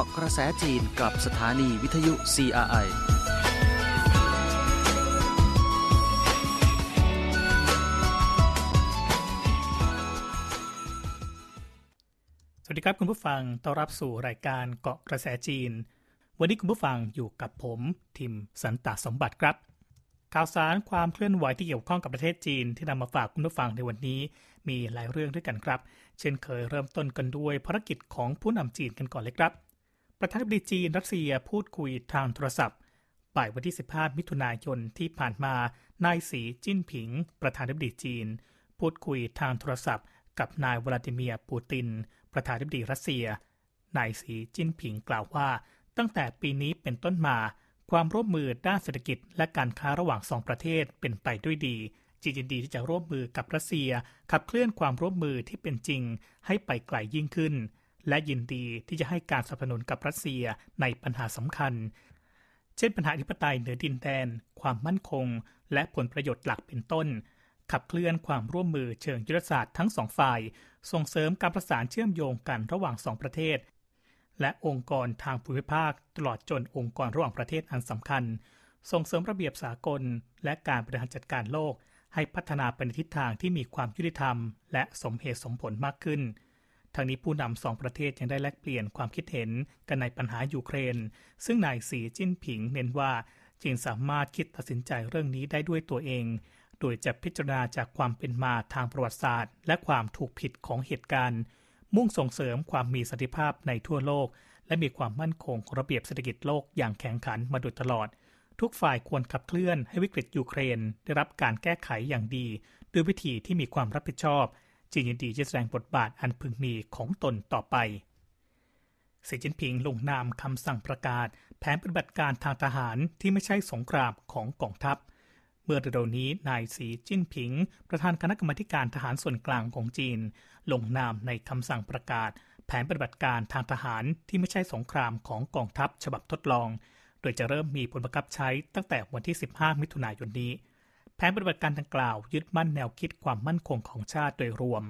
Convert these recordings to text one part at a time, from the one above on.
าะกระแสจีนกับสถานีวิทยุ CRI สวัสดีครับคุณผู้ฟัง ต้อนรับสู่รายการเกาะกระแสจีน วันนี้คุณผู้ฟังอยู่กับผมทิมสันตสมบัติครับ ข่าวสารความเคลื่อนไหวที่เกี่ยวข้องกับประเทศจีนที่นำมาฝากคุณผู้ฟังในวันนี้มีหลายเรื่องด้วยกันครับ เช่นเคยเริ่มต้นกันด้วยภารกิจของผู้นำจีนกันก่อนเลยครับ ประธานาธิบดีจีนรัสเซียพูดคุยทางโทรศัพท์บ่ายวันที่ 15 มิถุนายนที่ผ่านมานายสีจิ้นผิง ประธานาธิบดีจีน พูดคุยทางโทรศัพท์ กับนายวลาดิเมียร์ปูติน ประธานาธิบดีรัสเซียนายสีจิ้นผิงกล่าวว่า ตั้งแต่ปีนี้เป็นต้นมา ความร่วมมือด้านเศรษฐกิจ และการค้าระหว่างสองประเทศเป็นไปด้วยดีจีนยินดีที่จะร่วมมือกับรัสเซีย ขับเคลื่อนความร่วมมือที่เป็นจริงให้ไปไกลยิ่งขึ้น และยินดีที่จะให้การสนับสนุนกับรัสเซียในปัญหาสำคัญ เช่นปัญหาอธิปไตยเหนือดินแดน ความมั่นคง และผลประโยชน์หลักเป็นต้น ขับเคลื่อนความร่วมมือเชิงยุทธศาสตร์ทั้งสองฝ่าย ส่งเสริมการประสานเชื่อมโยงกันระหว่างสองประเทศ และองค์กรทางภูมิภาคตลอดจนองค์กรระหว่างประเทศอันสำคัญ ส่งเสริมระเบียบสากล และการบริหารจัดการโลกให้พัฒนาไปในทิศทางที่มีความยุติธรรม และสมเหตุสมผลมากขึ้น ทางนี้ผู้นำสองประเทศยังได้แลกเปลี่ยนความคิดเห็นกันในปัญหายูเครน ซึ่งนายสีจิ้นผิงเน้นว่าจีนสามารถคิดตัดสินใจเรื่องนี้ได้ด้วยตัวเอง โดยจะพิจารณาจากความเป็นมาทางประวัติศาสตร์ และความถูกผิดของเหตุการณ์ มุ่งส่งเสริมความมีสันติภาพในทั่วโลก และมีความมั่นคงของระเบียบเศรษฐกิจโลกอย่างแข็งขันมาโดยตลอด ทุกฝ่ายควรขับเคลื่อนให้วิกฤตยูเครน ได้รับการแก้ไขอย่างดี ด้วยวิธีที่มีความรับผิดชอบ จีนยินดีจะแสดงบทบาทอันพึงมีของตนต่อไปสีจิ้นผิงลงนามคำสั่งประกาศ แผนปฏิบัติการทางทหารที่ไม่ใช่สงครามของกองทัพ เมื่อเร็วๆนี้นายสีจิ้นผิง ประธานคณะกรรมการทหารส่วนกลางของจีน ลงนามในคำสั่งประกาศ แผนปฏิบัติการทางทหารที่ไม่ใช่สงครามของกองทัพฉบับทดลอง โดยจะเริ่มมีผลบังคับใช้ตั้งแต่วันที่ 15 มิถุนายนนี้ แผนปฏิบัติการดังกล่าว ยึดมั่นแนวคิดความมั่นคงของชาติโดยรวม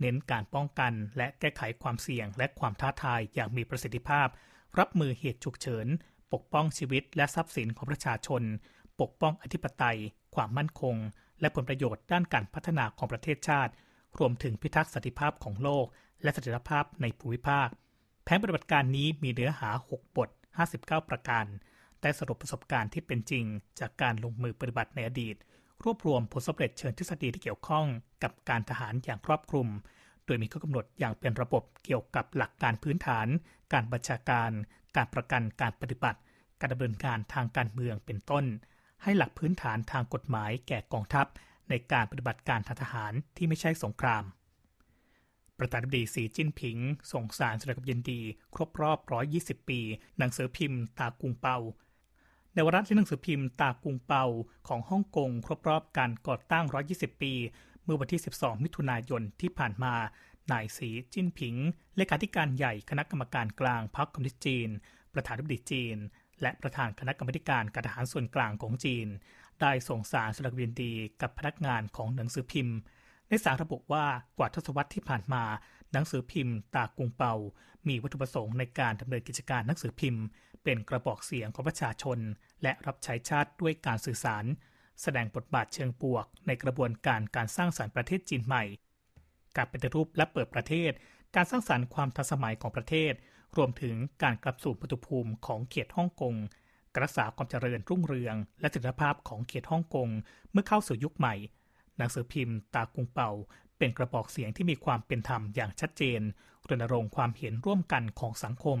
เน้นการป้องกันและแก้ไขความเสี่ยง และความท้าทายอย่างมีประสิทธิภาพ รับมือเหตุฉุกเฉิน ปกป้องชีวิตและทรัพย์สินของประชาชน ปกป้องอธิปไตย ความมั่นคง และผลประโยชน์ด้านการพัฒนาของประเทศชาติ รวมถึงพิทักษ์สันติภาพของโลก และสันติภาพในภูมิภาค แผนปฏิบัติการนี้มีเนื้อหา 6 บท 59 ประการได้สรุปประสบการณ์ที่เป็นจริง จากการลงมือปฏิบัติในอดีต รวบรวมผลสำเร็จเชิงทฤษฎีที่เกี่ยวข้องกับการทหารอย่างครอบคลุม โดยมีข้อกำหนดอย่างเป็นระบบเกี่ยวกับหลักการพื้นฐาน การบัญชาการ การประกันการปฏิบัติ การดำเนินการทางการเมืองเป็นต้น ให้หลักพื้นฐานทางกฎหมายแก่กองทัพ ในการปฏิบัติการทางทหารที่ไม่ใช่สงคราม ประธานาธิบดีสีจิ้นผิงส่งสารแสดงความยินดี ครบรอบ 120 ปี หนังสือพิมพ์ ตากุงเปา ในวาระที่หนังสือพิมพ์ตากุงเปาของฮ่องกงครบรอบการก่อตั้ง 120 ปี เมื่อวันที่ 12 มิถุนายนที่ผ่านมา นายสีจิ้นผิง เลขาธิการใหญ่คณะกรรมการกลางพรรคคอมมิวนิสต์จีน ประธานาธิบดีจีน และประธานคณะกรรมการการทหารส่วนกลางของจีน ได้ส่งสารแสดงความยินดีกับพนักงานของหนังสือพิมพ์ในสารระบุว่ากว่าทศวรรษที่ผ่านมา หนังสือพิมพ์ตากุงเปา มีวัตถุประสงค์ในการดำเนินกิจการหนังสือพิมพ์เป็นกระบอกเสียงของประชาชน และรับใช้ชาติด้วยการสื่อสาร แสดงบทบาทเชิงบวก ในกระบวนการการสร้างสรรค์ประเทศจีนใหม่ การปฏิรูปและเปิดประเทศ การสร้างสรรค์ความทันสมัยของประเทศ รวมถึงการกลับสู่ปฏิภูมิของเขตฮ่องกงรักษาความเจริญรุ่งเรือง และสิทธิภาพของเขตฮ่องกงเมื่อเข้าสู่ยุคใหม่ หนังสือพิมพ์ ตากุงเป่า เป็นกระบอกเสียงที่มีความเป็นธรรมอย่างชัดเจนรณรงค์ความเห็นร่วมกันของสังคม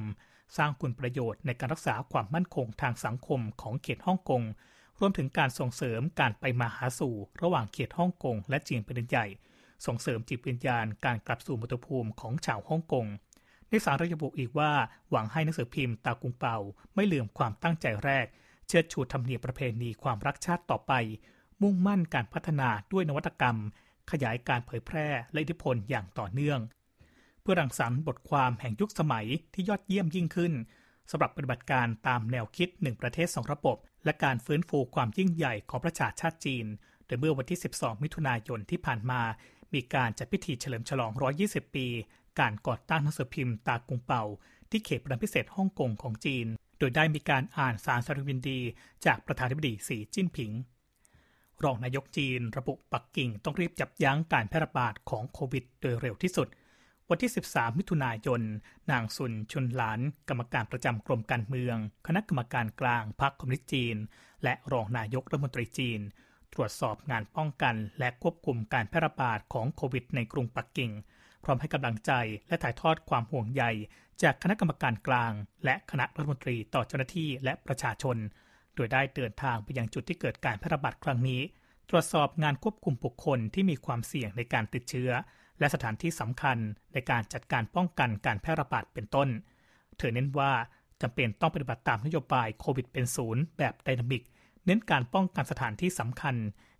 สร้างคุณประโยชน์ในการรักษาความมั่นคงทางสังคมของเขตฮ่องกง รวมถึงการส่งเสริมการไปมาหาสู่ระหว่างเขตฮ่องกงและจีนเป็นใหญ่ ส่งเสริมจิตวิญญาณการกลับสู่มัตภูมิของชาวฮ่องกงในสารระบุอีกว่าหวังให้หนังสือพิมพ์ตากุงเปาไม่ลืมความตั้งใจแรก เชิดชูธรรมเนียมประเพณีความรักชาติต่อไป มุ่งมั่นการพัฒนาด้วยนวัตกรรม ขยายการเผยแพร่และอิทธิพลอย่างต่อเนื่อง พื่อรังสรรค์บทความแห่งยุคสมัยที่ยอดเยี่ยมยิ่งขึ้นสำหรับปฏิบัติการตามแนวคิดหนึ่งประเทศสองระบบ และการฟื้นฟูความยิ่งใหญ่ของประชาชาติจีน โดยเมื่อวันที่ 12 มิถุนายนที่ผ่านมา มีการจัดพิธีเฉลิมฉลอง 120 ปี การก่อตั้งหนังสือพิมพ์ตากุงเปาที่เขตปรพิเศษฮ่องกงของจีน โดยได้มีการอ่านสารสารวินดี จากประธานาธิบดีสีจิ้นผิง รองนายกจีน ระบุปักกิ่งต้องรีบจับยั้งการแพร่ระบาดของโควิด โดยเร็วที่สุด วันที่ 13 มิถุนายน นางซุนชุนหลาน กรรมการประจำกรมการเมือง คณะกรรมการกลางพรรคคอมมิวนิสต์จีน และรองนายกรัฐมนตรีจีน ตรวจสอบงานป้องกันและควบคุมการแพร่ระบาดของโควิดในกรุงปักกิ่ง พร้อมให้กำลังใจและถ่ายทอดความห่วงใย จากคณะกรรมการกลาง และคณะรัฐมนตรีต่อเจ้าหน้าที่และประชาชน โดยได้เดินทางไปยังจุดที่เกิดการแพร่ระบาดครั้งนี้ ตรวจสอบงานควบคุมบุคคลที่มีความเสี่ยงในการติดเชื้อ และสถานที่สำคัญในการจัดการป้องกันการแพร่ระบาดเป็นต้น เธอเน้นว่าจำเป็นต้องปฏิบัติตามนโยบายโควิดเป็นศูนย์แบบไดนามิก เน้นการป้องกันสถานที่สำคัญ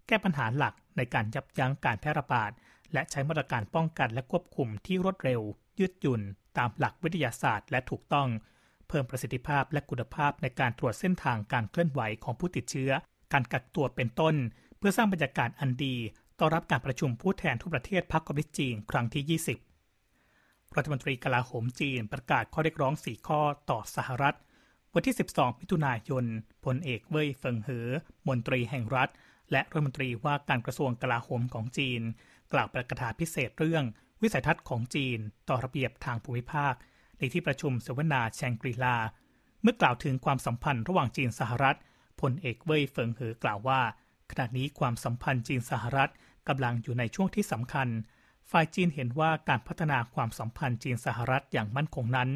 แก้ปัญหาหลักในการยับยั้งการแพร่ระบาด และใช้มาตรการป้องกันและควบคุมที่รวดเร็ว ยืดหยุ่น ตามหลักวิทยาศาสตร์และถูกต้อง เพิ่มประสิทธิภาพและคุณภาพในการตรวจเส้นทางการเคลื่อนไหวของผู้ติดเชื้อ การกักตัวเป็นต้น เพื่อสร้างบรรยากาศอันดี ต้อนรับการประชุมผู้แทนทุกประเทศพรรคคอมมิวนิสต์จีนครั้งที่ 20 รัฐมนตรีกลาโหมจีนประกาศข้อเรียกร้อง 4 ข้อต่อสหรัฐ วันที่ 12 มิถุนายนพลเอกเว่ยเฟิงเหอ มนตรีแห่งรัฐ และรัฐมนตรีว่าการกระทรวงกลาโหมของจีน กล่าวประกาศพิเศษเรื่อง วิสัยทัศน์ของจีน ต่อระเบียบทางภูมิภาค ในที่ประชุมเสวนาแชงกรีลา เมื่อกล่าวถึงความสัมพันธ์ระหว่างจีนสหรัฐพลเอกเว่ยเฟิงเหอกล่าวว่าขณะนี้ความสัมพันธ์จีนสหรัฐ กำลังอยู่ในช่วงที่สำคัญ ฝ่ายจีนเห็นว่าการพัฒนาความสัมพันธ์จีนสหรัฐอย่างมั่นคงนั้น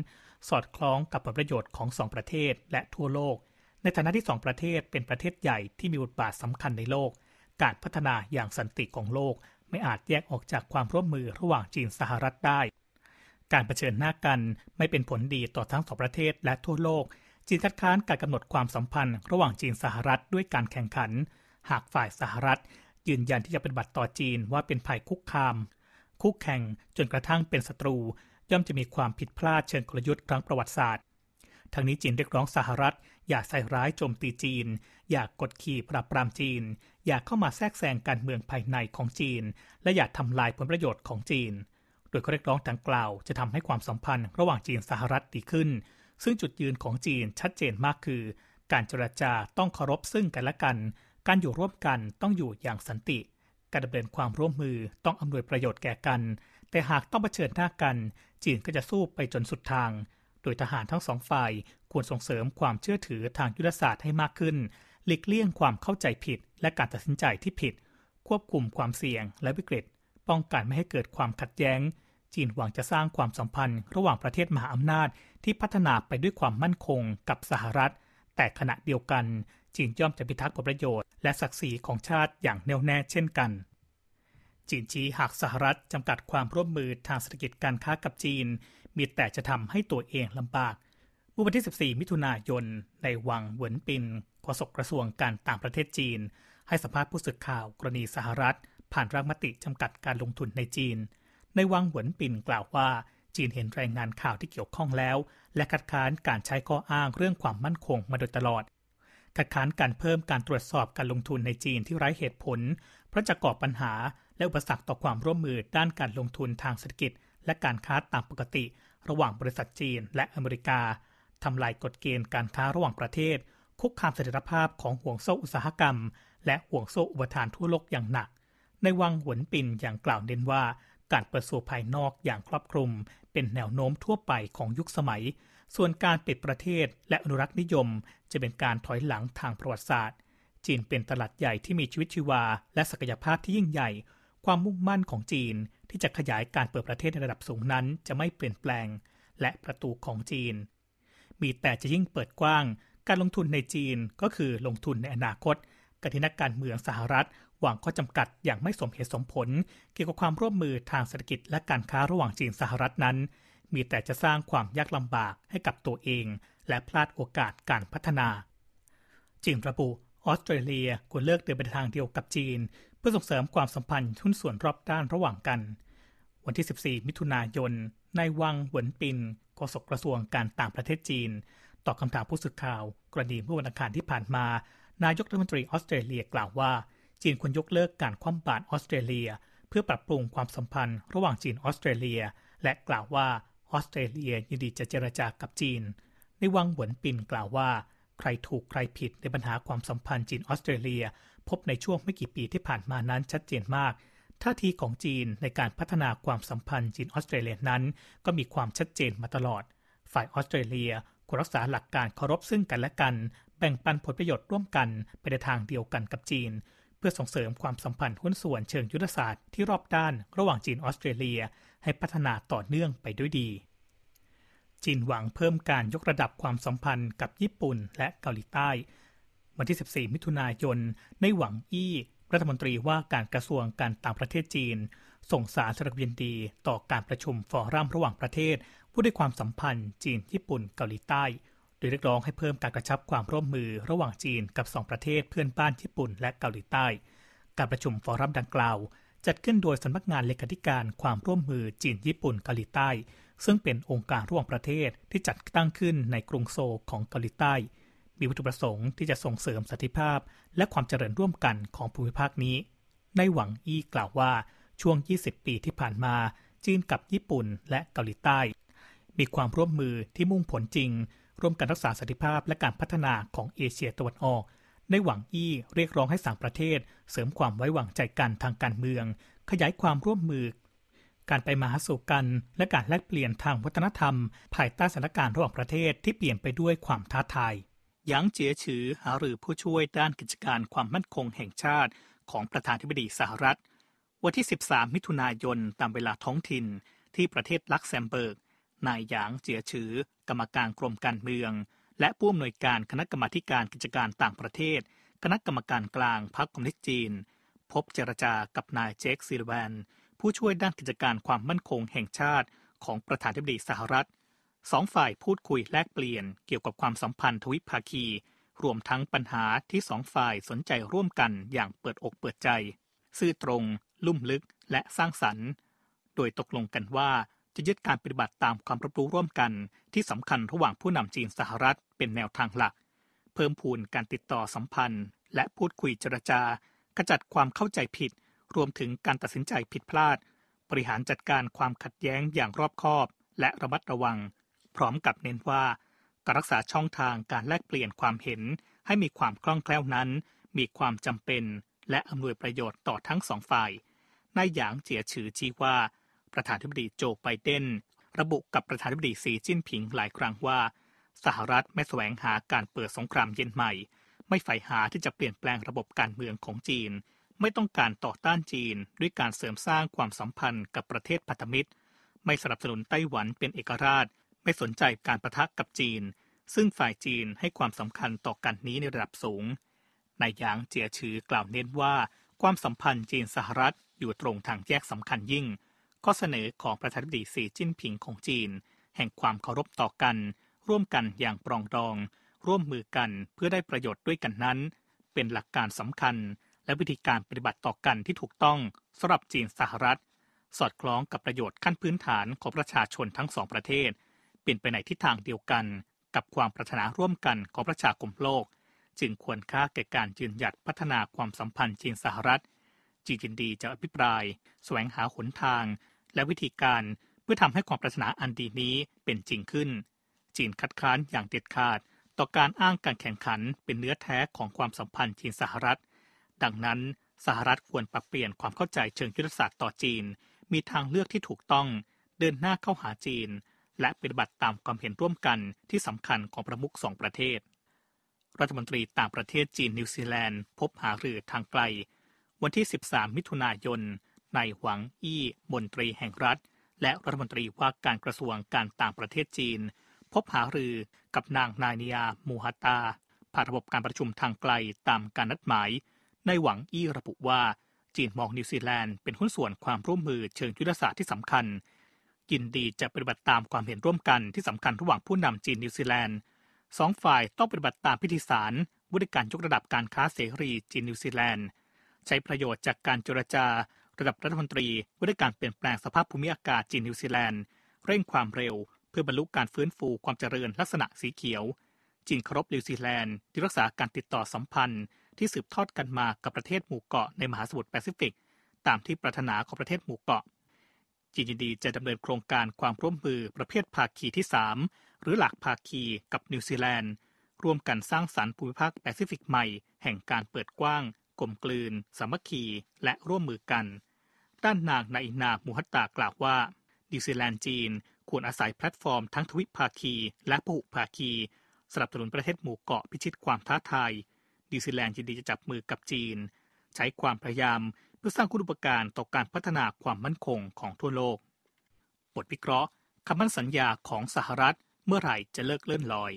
สอดคล้องกับผลประโยชน์ของสองประเทศและทั่วโลก ในฐานะที่สองประเทศเป็นประเทศใหญ่ที่มีบทบาทสำคัญในโลก การพัฒนาอย่างสันติของโลก ไม่อาจแยกออกจากความร่วมมือระหว่างจีนสหรัฐได้ การเผชิญหน้ากันไม่เป็นผลดีต่อทั้งสองประเทศและทั่วโลกจีนคัดค้านการกำหนดความสัมพันธ์ ระหว่างจีนสหรัฐด้วยการแข่งขัน หากฝ่ายสหรัฐ ยืนยันที่จะปฏิบัติต่อจีนว่าเป็นภัยคุกคามคุกแข่งจนกระทั่งเป็นศัตรู ย่อมจะมีความผิดพลาดเชิงกลยุทธ์ครั้งประวัติศาสตร์ทั้งนี้จีนเรียกร้องสหรัฐ อย่าใส่ร้ายโจมตีจีน อย่ากกดขี่ปราบปรามจีน อย่าเข้ามาแทรกแซงการเมืองภายในของจีน และอย่าทำลายผลประโยชน์ของจีน โดยข้อเรียกร้องดังกล่าว จะทำให้ความสัมพันธ์ระหว่างจีนสหรัฐดีขึ้น ซึ่งจุดยืนของจีนชัดเจนมากคือ การเจรจาต้องเคารพซึ่งกันและกัน การอยู่ร่วมกันต้องอยู่อย่างสันติ การดำเนินความร่วมมือต้องอำนวยประโยชน์แก่กัน แต่หากต้องเผชิญหน้ากัน จีนก็จะสู้ไปจนสุดทาง โดยทหารทั้งสองฝ่ายควรส่งเสริมความเชื่อถือทางยุทธศาสตร์ให้มากขึ้น หลีกเลี่ยงความเข้าใจผิด และการตัดสินใจที่ผิด ควบคุมความเสี่ยงและวิกฤต ป้องกันไม่ให้เกิดความขัดแย้ง จีนหวังจะสร้างความสัมพันธ์ ระหว่างประเทศมหาอำนาจที่พัฒนาไปด้วยความมั่นคงกับสหรัฐ แต่ขณะเดียวกันจีนย่อมจะพิทักษ์ผลประโยชน์ และศักดิ์ศรีของชาติอย่างแน่วแน่เช่นกัน จีนชี้หากสหรัฐจำกัดความร่วมมือทางเศรษฐกิจการค้ากับจีน มีแต่จะทำให้ตัวเองลำบากเมื่อวันที่ 14 มิถุนายน ในวังเหวินปินโฆษกกระทรวงการต่างประเทศจีน ให้สัมภาษณ์ผู้สื่อข่าวกรณีสหรัฐ ผ่านร่างมติจำกัดการลงทุนในจีน ในวังเหวินปินกล่าวว่าจีนเห็นรายงานข่าวที่เกี่ยวข้องแล้ว และคัดค้านการใช้ข้ออ้างเรื่องความมั่นคงมาโดยตลอด คัดค้านการเพิ่มการตรวจสอบการลงทุนในจีนที่ไร้เหตุผล เพราะจะก่อปัญหาและอุปสรรคต่อความร่วมมือด้านการลงทุนทางเศรษฐกิจ และการค้าตามปกติ ระหว่างบริษัทจีนและอเมริกาทำลายกฎเกณฑ์การค้าระหว่างประเทศ คุกคามเสถียรภาพของห่วงโซ่อุตสาหกรรม และห่วงโซ่อุปทานทั่วโลกอย่างหนัก ในวังหวนปินอย่างกล่าวเน้นว่า การเปิดสู่ภายนอกอย่างครอบคลุม เป็นแนวโน้มทั่วไปของยุคสมัย ส่วนการปิดประเทศและอนุรักษ์นิยม จะเป็นการถอยหลังทางประวัติศาสตร์ จีนเป็นตลาดใหญ่ที่มีชีวิตชีวา และศักยภาพที่ยิ่งใหญ่ ความมุ่งมั่นของจีนที่จะขยายการเปิดประเทศในระดับสูงนั้นจะไม่เปลี่ยนแปลง และประตูของจีน มีแต่จะยิ่งเปิดกว้าง การลงทุนในจีนก็คือลงทุนในอนาคตการที่นักการเมืองสหรัฐวางข้อจำกัดอย่างไม่สมเหตุสมผล เกี่ยวกับความร่วมมือทางเศรษฐกิจและการค้าระหว่างจีนสหรัฐนั้น มีแต่จะสร้างความยากลำบากให้กับตัวเอง และพลาดโอกาสการพัฒนาจีนระบุออสเตรเลียควรเลือกเดินไปทางเดียวกับจีน เพื่อส่งเสริมความสัมพันธ์ทุนส่วนรอบด้านระหว่างกัน วันที่ 14 มิถุนายนในวังหวนปินโฆษกกระทรวงการต่างประเทศจีน ตอบคำถามผู้สื่อข่าว กรณีเมื่อวันอังคารที่ผ่านมา นายกรัฐมนตรีออสเตรเลียกล่าวว่า จีนควรยกเลิกการคว่ำบาตรออสเตรเลีย เพื่อปรับปรุงความสัมพันธ์ระหว่างจีนออสเตรเลีย และกล่าวว่า ออสเตรเลียยินดีจะเจรจากับจีน ในวังหวนปินกล่าวว่า ใครถูกใครผิดในปัญหาความสัมพันธ์จีนออสเตรเลีย พบในช่วงไม่กี่ปีที่ผ่านมานั้นชัดเจนมากท่าทีของจีนในการพัฒนาความสัมพันธ์จีนออสเตรเลียนั้น ก็มีความชัดเจนมาตลอด ฝ่ายออสเตรเลียควรรักษาหลักการเคารพซึ่งกันและกัน แบ่งปันผลประโยชน์ร่วมกันไปในทางเดียวกันกับจีน เพื่อส่งเสริมความสัมพันธ์หุ้นส่วนเชิงยุทธศาสตร์ที่รอบด้านระหว่างจีนออสเตรเลีย ให้พัฒนาต่อเนื่องไปด้วยดี จีนหวังเพิ่มการยกระดับความสัมพันธ์กับญี่ปุ่นและเกาหลีใต้ วันที่ 14 มิถุนายนในหวังอี้รัฐมนตรีว่าการกระทรวงการต่างประเทศจีน ส่งสารแสดงยินดีต่อการประชุมฟอรัมระหว่างประเทศผู้ด้วยความสัมพันธ์จีนญี่ปุ่นเกาหลีใต้ โดยเรียกร้องให้เพิ่มการกระชับความร่วมมือระหว่างจีนกับสองประเทศเพื่อนบ้านญี่ปุ่นและเกาหลีใต้ การประชุมฟอรัมดังกล่าว จัดขึ้นโดยสำนักงานเลขาธิการความร่วมมือจีนญี่ปุ่นเกาหลีใต้ ซึ่งเป็นองค์การร่วมประเทศที่จัดตั้งขึ้นในกรุงโซลของเกาหลีใต้ มีวัตถุประสงค์ที่จะส่งเสริมสันติภาพ และความเจริญร่วมกันของภูมิภาคนี้ในหวังอี้กล่าวว่าช่วง 20 ปีที่ผ่านมา จีนกับญี่ปุ่นและเกาหลีใต้ มีความร่วมมือที่มุ่งผลจริง ร่วมกันรักษาสันติภาพและการพัฒนาของเอเชียตะวันออก ในหวังอี้เรียกร้องให้สามประเทศ เสริมความไว้วางใจกันทางการเมือง ขยายความร่วมมือ การไปมาหาสู่กัน และการแลกเปลี่ยนทางวัฒนธรรม ภายใต้สถานการณ์ระหว่างประเทศที่เปลี่ยนไปด้วยความท้าทายหยางเจียฉือหารือผู้ช่วยด้านกิจการความมั่นคงแห่งชาติของประธานธิบดีสหรัฐ วันที่ 13 มิถุนายนตามเวลาท้องถิ่น ที่ประเทศลักเซมเบิร์กนายหยางเจียฉือกรรมการกรมการเมือง และผู้อำนวยการคณะกรรมการกิจการต่างประเทศ คณะกรรมการกลางพรรคคอมมิวนิสต์จีน พบเจรจากับนายเจค ซัลลิแวน ผู้ช่วยด้านกิจการความมั่นคงแห่งชาติของประธานาธิบดีสหรัฐสองฝ่ายพูดคุยแลกเปลี่ยนเกี่ยวกับความสัมพันธ์ทวิภาคี รวมทั้งปัญหาที่สองฝ่ายสนใจร่วมกันอย่างเปิดอกเปิดใจ ซื่อตรง ลุ่มลึกและสร้างสรรค์ โดยตกลงกันว่า จะยึดการปฏิบัติตามความรับรู้ร่วมกันที่สำคัญระหว่างผู้นำจีนสหรัฐเป็นแนวทางหลัก เพิ่มพูนการติดต่อสัมพันธ์ และพูดคุยเจรจาขจัดความเข้าใจผิด รวมถึงการตัดสินใจผิดพลาด บริหารจัดการความขัดแย้งอย่างรอบคอบ และระมัดระวัง พร้อมกับเน้นว่าการรักษาช่องทางการแลกเปลี่ยนความเห็น ให้มีความคล่องแคล่วนั้น มีความจำเป็น และอำนวยประโยชน์ต่อทั้งสองฝ่ายนายหยางเจียฉือชี้ว่า ประธานธิบดีโจไบเดนระบุกับประธานธิบดีสีจิ้นผิงหลายครั้งว่า สหรัฐไม่แสวงหาการเปิดสงครามเย็นใหม่ ไม่ใฝ่หาที่จะเปลี่ยนแปลงระบบการเมืองของจีน ไม่ต้องการต่อต้านจีน ด้วยการเสริมสร้างความสัมพันธ์กับประเทศพันธมิตร ไม่สนับสนุนไต้หวันเป็นเอกราช ไม่สนใจการประทะกับจีน ซึ่งฝ่ายจีนให้ความสำคัญต่อกันนี้ในระดับสูงนายหยางเจียชือกล่าวเน้นว่า ความสัมพันธ์จีนสหรัฐอยู่ตรงทางแยกสำคัญยิ่ง ข้อเสนอของประธานาธิบดีสีจิ้นผิงของจีน แห่งความเคารพต่อกัน ร่วมกันอย่างปรองดอง ร่วมมือกันเพื่อได้ประโยชน์ด้วยกันนั้น เป็นหลักการสำคัญ และวิธีการปฏิบัติต่อกันที่ถูกต้องสำหรับจีนสหรัฐ สอดคล้องกับประโยชน์ขั้นพื้นฐานของประชาชนทั้งสองประเทศ เป็นไปในทิศทางเดียวกันกับความปรารถนาร่วมกันของประชาคมโลก จึงควรค่าแก่การยืนหยัดพัฒนาความสัมพันธ์จีนสหรัฐจีนยินดีจะอภิปราย แสวงหาหนทาง และวิธีการเพื่อทำให้ความปรารถนาอันดีนี้เป็นจริงขึ้น จีนคัดค้านอย่างเด็ดขาด ต่อการอ้างการแข่งขันเป็นเนื้อแท้ของความสัมพันธ์จีนสหรัฐ ดังนั้นสหรัฐควรปรับเปลี่ยนความเข้าใจเชิงยุทธศาสตร์ต่อจีน มีทางเลือกที่ถูกต้อง เดินหน้าเข้าหาจีน และปฏิบัติตามความเห็นร่วมกันที่สำคัญของประมุขสองประเทศ รัฐมนตรีต่างประเทศจีนนิวซีแลนด์ พบหารือทางไกล วันที่ 13 มิถุนายน นายหวังอี้มนตรีแห่งรัฐ และรัฐมนตรีว่าการกระทรวงการต่างประเทศจีน พบหารือกับนางนาไนอา มาฮูตาผ่านระบบการประชุมทางไกลตามการนัดหมายในหวังอี้ระบุว่าจีนมองนิวซีแลนด์เป็นหุ้นส่วนความร่วมมือเชิงยุทธศาสตร์ที่สำคัญ ยินดีจะปฏิบัติตามความเห็นร่วมกันที่สำคัญระหว่างผู้นำจีนนิวซีแลนด์สองฝ่ายต้องปฏิบัติตามพิธีสารบริการยกระดับการค้าเสรีจีนนิวซีแลนด์ ใช้ประโยชน์จากการเจรจา ระดับรัฐมนตรีว่าด้วยการเปลี่ยนแปลงสภาพภูมิอากาศจีนนิวซีแลนด์ เร่งความเร็ว เพื่อบรรลุการฟื้นฟูความเจริญลักษณะสีเขียว จีนเคารพนิวซีแลนด์ที่รักษาการติดต่อสัมพันธ์ที่สืบทอดกันมากับประเทศหมู่เกาะในมหาสมุทรแปซิฟิก ตามที่ปรารถนาของประเทศหมู่เกาะ จีนยินดีจะดำเนินโครงการความร่วมมือประเภทภาคีที่ 3 หรือหลักภาคีกับนิวซีแลนด์ร่วมกันสร้างสรรค์ภูมิภาคแปซิฟิกใหม่ แห่งการเปิดกว้าง กลมกลืน สามัคคี และร่วมมือกัน ด้านนางนาไนอา มาฮูตากล่าวว่านิวซีแลนด์จีนควรอาศัยแพลตฟอร์มทั้งทวิภาคี และพหุภาคีสนับสนุนประเทศหมู่เกาะพิชิตความท้าทายนิวซีแลนด์ยินดีจะจับมือกับจีน ใช้ความพยายามเพื่อสร้างคุณูปการต่อการพัฒนาความมั่นคงของทั่วโลก บทวิเคราะห์คำมั่นสัญญาของสหรัฐเมื่อไหร่จะเลิกเลื่อนลอย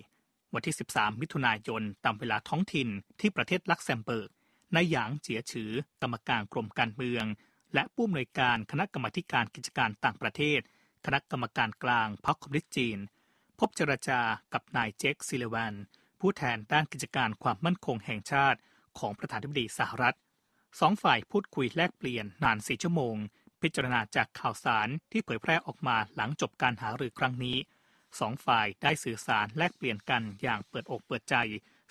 วันที่ 13 มิถุนายนตามเวลาท้องถิ่นที่ประเทศลักเซมเบิร์กนายหยางเจียฉือกรรมการกรมการเมือง และผู้อำนวยการคณะกรรมการกิจการต่างประเทศ คณะกรรมการกลางพรรคคอมมิวนิสต์จีน พบเจรจากับนายเจค ซัลลิแวน ผู้แทนด้านกิจการความมั่นคงแห่งชาติ ของประธานาธิบดีสหรัฐสองฝ่ายพูดคุยแลกเปลี่ยนนานสี่ชั่วโมง พิจารณาจากข่าวสารที่เผยแพร่ออกมาหลังจบการหารือครั้งนี้สองฝ่ายได้สื่อสารแลกเปลี่ยนกันอย่างเปิดอกเปิดใจ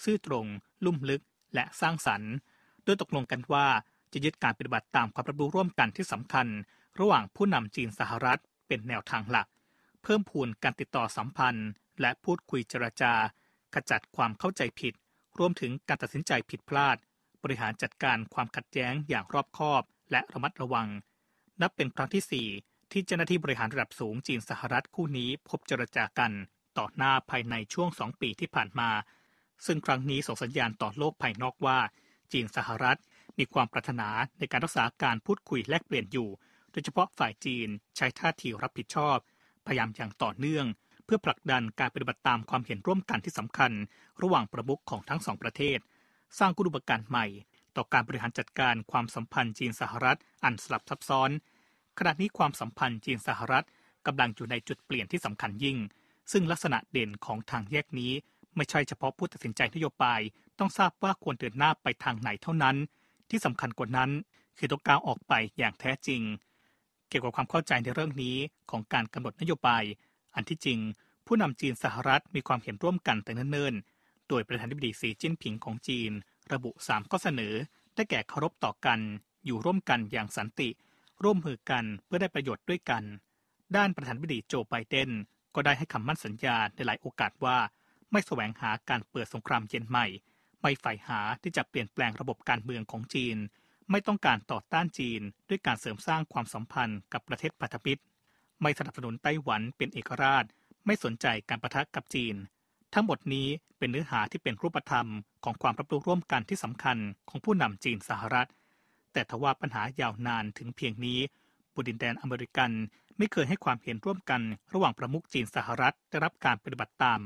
ซื่อตรง ลุ่มลึกและสร้างสรรค์ โดยตกลงกันว่า จะยึดการปฏิบัติตามความรับรู้ร่วมกันที่สำคัญ ระหว่างผู้นำจีนสหรัฐเป็นแนวทางหลัก เพิ่มพูนการติดต่อสัมพันธ์ และพูดคุยเจรจา ขจัดความเข้าใจผิด รวมถึงการตัดสินใจผิดพลาด บริหารจัดการความขัดแย้งอย่างรอบคอบ และระมัดระวัง นับเป็นครั้งที่ 4 ที่เจ้าหน้าที่บริหารระดับสูงจีนสหรัฐคู่นี้พบเจรจากัน ต่อหน้าภายในช่วงสองปีที่ผ่านมา ซึ่งครั้งนี้ส่งสัญญาณต่อโลกภายนอกว่า จีนสหรัฐ มีความปรารถนาในการรักษาการพูดคุยแลกเปลี่ยนอยู่ โดยเฉพาะฝ่ายจีนใช้ท่าทีรับผิดชอบ พยายามอย่างต่อเนื่อง เพื่อผลักดันการปฏิบัติตามความเห็นร่วมกันที่สำคัญ ระหว่างประมุขของทั้งสองประเทศ สร้างกุฎุปการใหม่ ต่อการบริหารจัดการความสัมพันธ์จีนสหรัฐอันสลับซับซ้อน ขณะนี้ความสัมพันธ์จีนสหรัฐกำลังอยู่ในจุดเปลี่ยนที่สำคัญยิ่ง ซึ่งลักษณะเด่นของทางแยกนี้ ไม่ใช่เฉพาะผู้ตัดสินใจนโยบาย ต้องทราบว่าควรเดินหน้าไปทางไหนเท่านั้น ที่สำคัญกว่านั้น คือต้องก้าวออกไปอย่างแท้จริง เกี่ยวกับความเข้าใจในเรื่องนี้ของการกำหนดนโยบาย อันที่จริง ผู้นำจีนสหรัฐมีความเห็นร่วมกันแต่เนิ่นๆ โดยประธานาธิบดีสีจิ้นผิงของจีน ระบุ 3 ข้อเสนอ ได้แก่เคารพต่อกัน อยู่ร่วมกันอย่างสันติ ร่วมมือกันเพื่อได้ประโยชน์ด้วยกัน ด้านประธานาธิบดีโจไบเดนก็ได้ให้คำมั่นสัญญาในหลายโอกาสว่า ไม่แสวงหาการเปิดสงครามเย็นใหม่ ไม่ใฝ่หาที่จะเปลี่ยนแปลงระบบการเมืองของจีน ไม่ต้องการต่อต้านจีน ด้วยการเสริมสร้างความสัมพันธ์กับประเทศพันธมิตร ไม่สนับสนุนไต้หวันเป็นเอกราช ไม่สนใจการประทะกับจีน ทั้งหมดนี้เป็นเนื้อหาที่เป็นรูปธรรมของความรับรู้ร่วมกันที่สำคัญของผู้นำจีนสหรัฐ แต่ทว่าปัญหายาวนานถึงเพียงนี้บุดินแดนอเมริกันไม่เคยให้ความเห็นร่วมกันระหว่างประมุขจีนสหรัฐได้รับการปฏิบัติตาม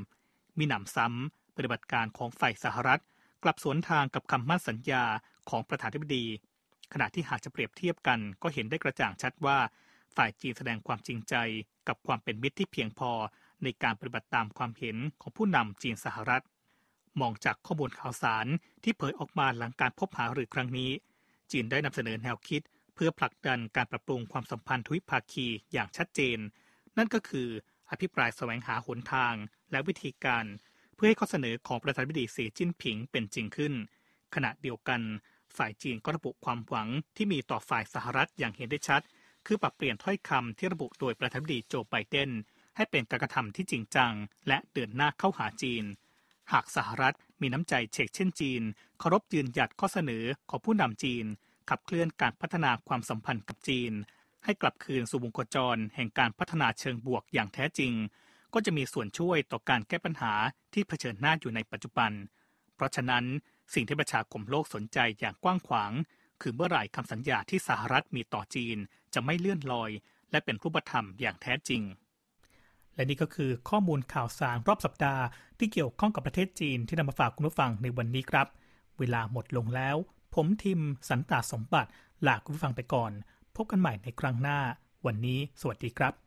มีหนำซ้ำปฏิบัติการของฝ่ายสหรัฐ กลับสวนทางกับคำมั่นสัญญาของประธานาธิบดี ขณะที่หากจะเปรียบเทียบกันก็เห็นได้กระจ่างชัดว่า ฝ่ายจีนแสดงความจริงใจกับความเป็นมิตรที่เพียงพอในการปฏิบัติตามความเห็นของผู้นำจีนสหรัฐ มองจากข้อมูลข่าวสารที่เผยออกมาหลังการพบหาหรือครั้งนี้ จีนได้นำเสนอแนวคิด เพื่อผลักดันการปรับปรุงความสัมพันธ์ทวิภาคีอย่างชัดเจน นั่นก็คืออภิปรายแสวงหาหนทางและวิธีการ เพื่อให้ข้อเสนอของประธานาธิบดีสีจิ้นผิงเป็นจริงขึ้น ขณะเดียวกัน ฝ่ายจีนก็ระบุความหวังที่มีต่อฝ่ายสหรัฐอย่างเห็นได้ชัด คือปรับเปลี่ยนถ้อยคำที่ระบุโดยประธานาธิบดีโจไบเดนให้เป็นการกระทำที่จริงจัง และเดินหน้าเข้าหาจีน หากสหรัฐมีน้ำใจเชกเช่นจีนเคารพยืนหยัดข้อเสนอของผู้นำจีน ขับเคลื่อนการพัฒนาความสัมพันธ์กับจีน ให้กลับคืนสู่วงโคจรแห่งการพัฒนาเชิงบวกอย่างแท้จริง ก็จะมีส่วนช่วยต่อการแก้ปัญหาที่เผชิญหน้าอยู่ในปัจจุบัน เพราะฉะนั้นสิ่งที่ประชาคมโลกสนใจอย่างกว้างขวาง คือเมื่อไหร่คำสัญญาที่สหรัฐมีต่อจีนจะไม่เลื่อนลอย และเป็นรูปธรรมอย่างแท้จริง และนี่ก็คือข้อมูลข่าวสารรอบสัปดาห์ที่เกี่ยวข้องกับประเทศจีนที่นำมาฝากคุณผู้ฟังในวันนี้ครับ เวลาหมดลงแล้ว ผมทิมสันตาสมบัติลาคุณผู้ฟังไปก่อน พบกันใหม่ในครั้งหน้า วันนี้ สวัสดีครับ